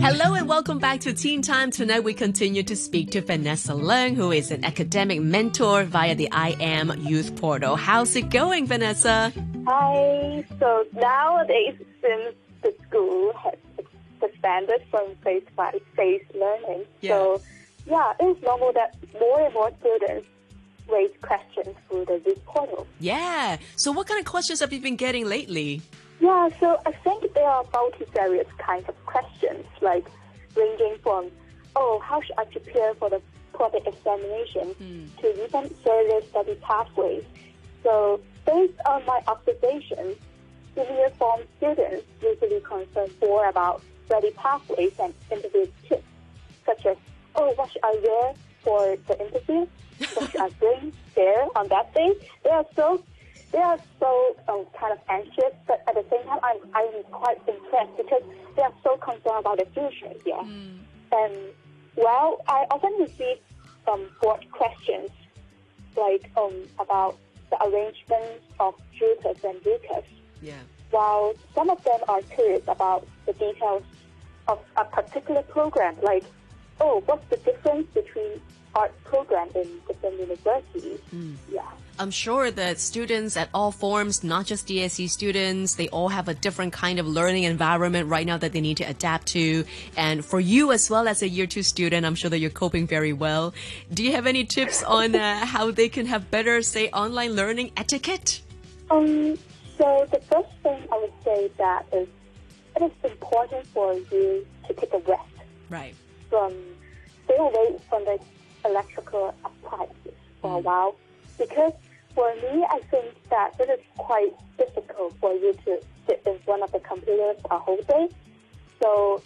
Hello and welcome back to Teen Time. Tonight we continue to speak to Vanessa Leung, who is an academic mentor via the I Am Youth Portal. How's it going, Vanessa? Hi. So nowadays, since the school has suspended from face-to-face learning, Yeah. so yeah, it's normal that more and more students raise questions through the youth portal. Yeah. So what kind of questions have you been getting lately? Yeah, so I think there are multifarious kinds of questions, like ranging from, oh, how should I prepare for the public examination, hmm. to even further study pathways. So based on my observations, senior form students usually concern more about study pathways and interview tips, such as, oh, what should I wear for the interview? What should I bring there on that day? They are so they are so um, kind of anxious, but at the same time, I'm, I'm quite impressed because they are so concerned about the future. Yeah. And well, I often receive um, board questions like um, about the arrangements of JUPAS and UCAS, Yeah. while some of them are curious about the details of a particular program, like, oh, what's the difference between art program in different universities? Yeah. I'm sure that students at all forms, not just DSE students, they all have a different kind of learning environment right now that they need to adapt to. And for you as well as a year two student, I'm sure that you're coping very well. Do you have any tips on uh, how they can have better, say, online learning etiquette? Um, so the first thing I would say that is it is important for you to take a rest Right. From stay away from the electrical appliances for a while because for me I think that it is quite difficult for you to sit in front of the computers a whole day. So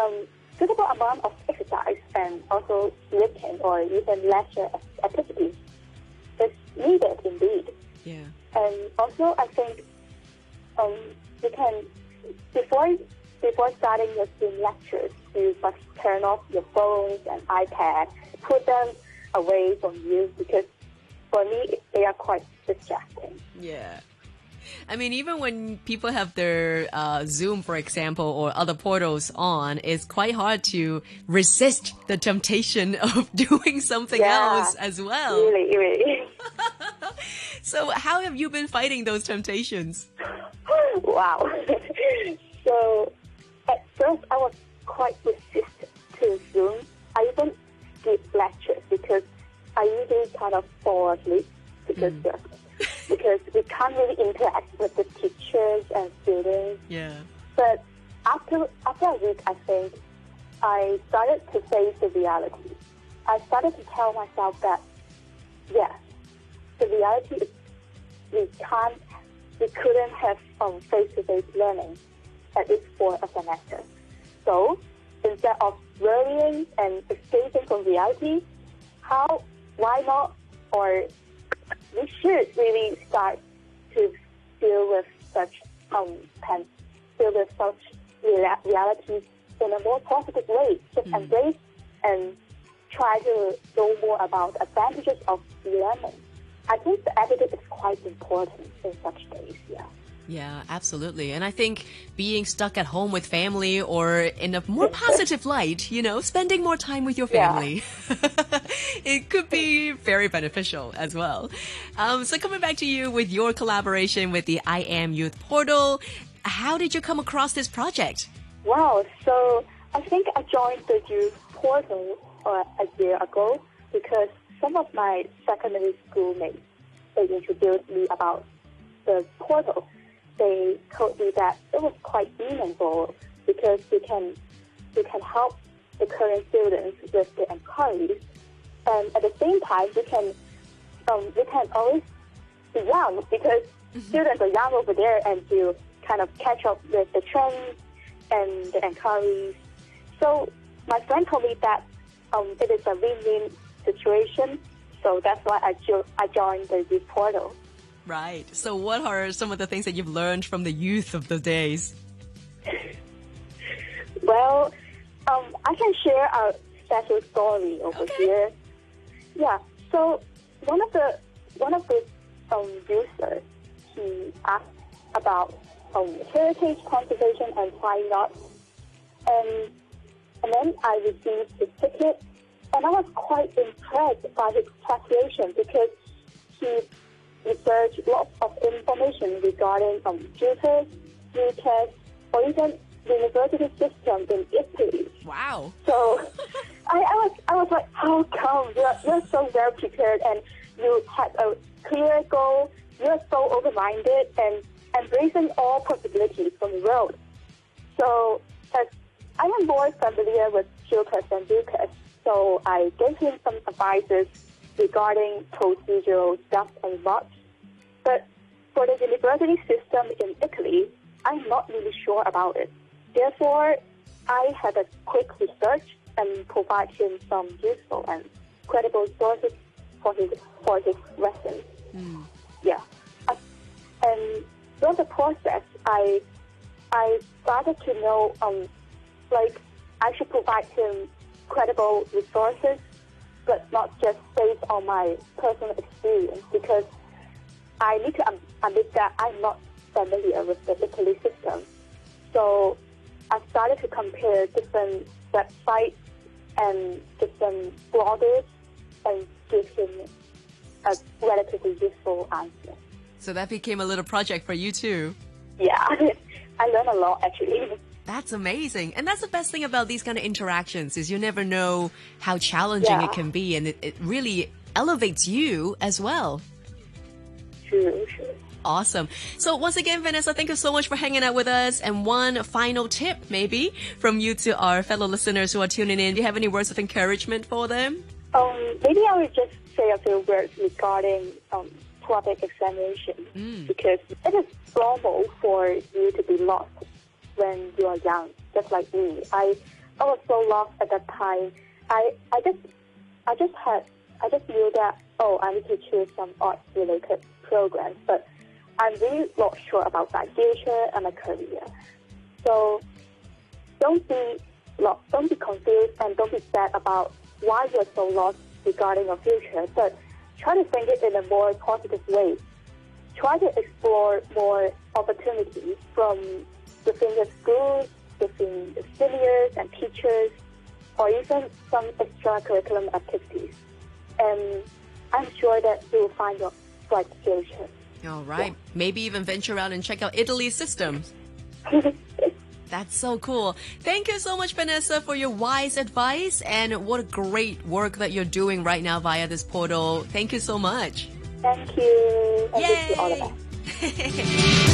um, suitable amount of exercise and also sleeping or even leisure activities is needed indeed. Yeah. And also, I think um, you can before before starting your Zoom lectures, you must turn off your phones and iPad, put them away from you because for me they are quite distracting. Yeah. I mean, even when people have their uh, Zoom, for example, or other portals on, it's quite hard to resist the temptation of doing something Yeah. else as well. Really, really. So, how have you been fighting those temptations? wow. so first I was quite resistant to Zoom. I even skip lectures because I usually kind of fall asleep because uh, because we can't really interact with the teachers and students. Yeah. But after after a week, I think I started to face the reality. I started to tell myself that yes, the reality is we can't, we couldn't have um, face-to-face learning at least for a semester. So instead of worrying and escaping from reality, how, why not, or we should really start to deal with such um, pen, deal with such rea- realities in a more positive way. Just embrace and try to know more about advantages of learning. I think the attitude is quite important in such days. Yeah. Yeah, absolutely. And I think being stuck at home with family or in a more positive light, you know, spending more time with your Yeah. family, it could be very beneficial as well. Um, so coming back to you with your collaboration with the I Am Youth Portal, how did you come across this project? Wow. So I think I joined the youth portal uh, a year ago because some of my secondary school mates they introduced me about the portal. They told me that it was quite meaningful because we can we can help the current students with the inquiries, and at the same time we can um, we can always be young because students are young over there and to kind of catch up with the trends and the inquiries. So my friend told me that um, it is a win-win situation. So that's why I, jo- I joined the youth portal. Right. So what are some of the things that you've learned from the youth of the days? Well, um, I can share a special story over Okay. here. Yeah. So one of the one of the um, users he asked about um, heritage conservation and why not, and And then I received his ticket, and I was quite impressed by his preparation because he researched lots of information regarding um, tutors, tests, or even university system in Italy. Wow. So I, I was I was like, how come you're, you're so well prepared and you had a clear goal, you're so open-minded and embracing all possibilities from the road. So as I am more familiar with Gilchrist and UCAS, so I gave him some advices regarding procedural stuff and much. But for the university system in Italy, I'm not really sure about it. Therefore, I had a quick research and provide him some useful and credible sources for his for his lessons. Mm. Yeah, I, and throughout the process, I I started to know um like I should provide him credible resources, but not just based on my personal experience because I need to admit that I'm not familiar with the Italy system. So I started to compare different websites and different bloggers and give him a relatively useful answer. So that became a little project for you too. Yeah, I learned a lot actually. That's amazing. And that's the best thing about these kind of interactions is you never know how challenging Yeah. it can be and it, it really elevates you as well. True, true. Awesome. So once again, Vanessa, thank you so much for hanging out with us. And one final tip, maybe, from you to our fellow listeners who are tuning in. Do you have any words of encouragement for them? Um, maybe I would just say a few words regarding um, public examination Mm. because it is normal for you to be lost when you are young, just like me. I, I was so lost at that time. I, I just, I just had, I just knew that oh, I need to choose some arts related programs, but I'm really not sure about my future and my career. So don't be lost, don't be confused, and don't be sad about why you're so lost regarding your future. But try to think it in a more positive way. Try to explore more opportunities from within the schools, within the seniors and teachers, or even some extracurricular activities. And I'm sure that you will find your bright future. All right. Maybe even venture out and check out Italy's systems. That's so cool. Thank you so much, Vanessa, for your wise advice and what a great work that you're doing right now via this portal. Thank you so much. Thank you. And wish you all the Yay! best.